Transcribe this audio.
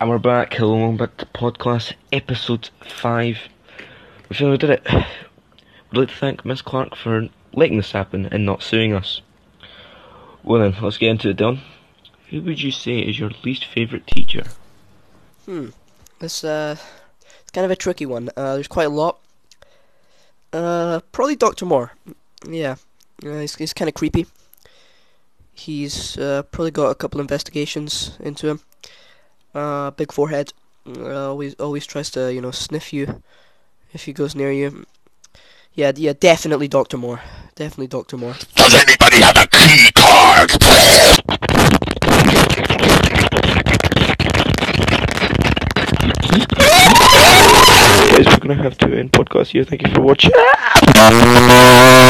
And we're back. Hello, welcome back to podcast episode 5. We finally did it. We'd like to thank Miss Clark for letting this happen and not suing us. Well then, let's get into it, Don. Who would you say is your least favourite teacher? Hmm. It's uh, it's kind of a tricky one. Uh, there's quite a lot. Uh, probably Doctor Moore. Yeah, uh, he's he's kind of creepy. He's uh, probably got a couple investigations into him. Uh, big forehead. Uh, always always tries to you know sniff you if he goes near you. Yeah, yeah, definitely Doctor Moore. Definitely Doctor Moore. Does anybody have a key card? Guys, we're gonna have to end podcast here. Thank you for watching.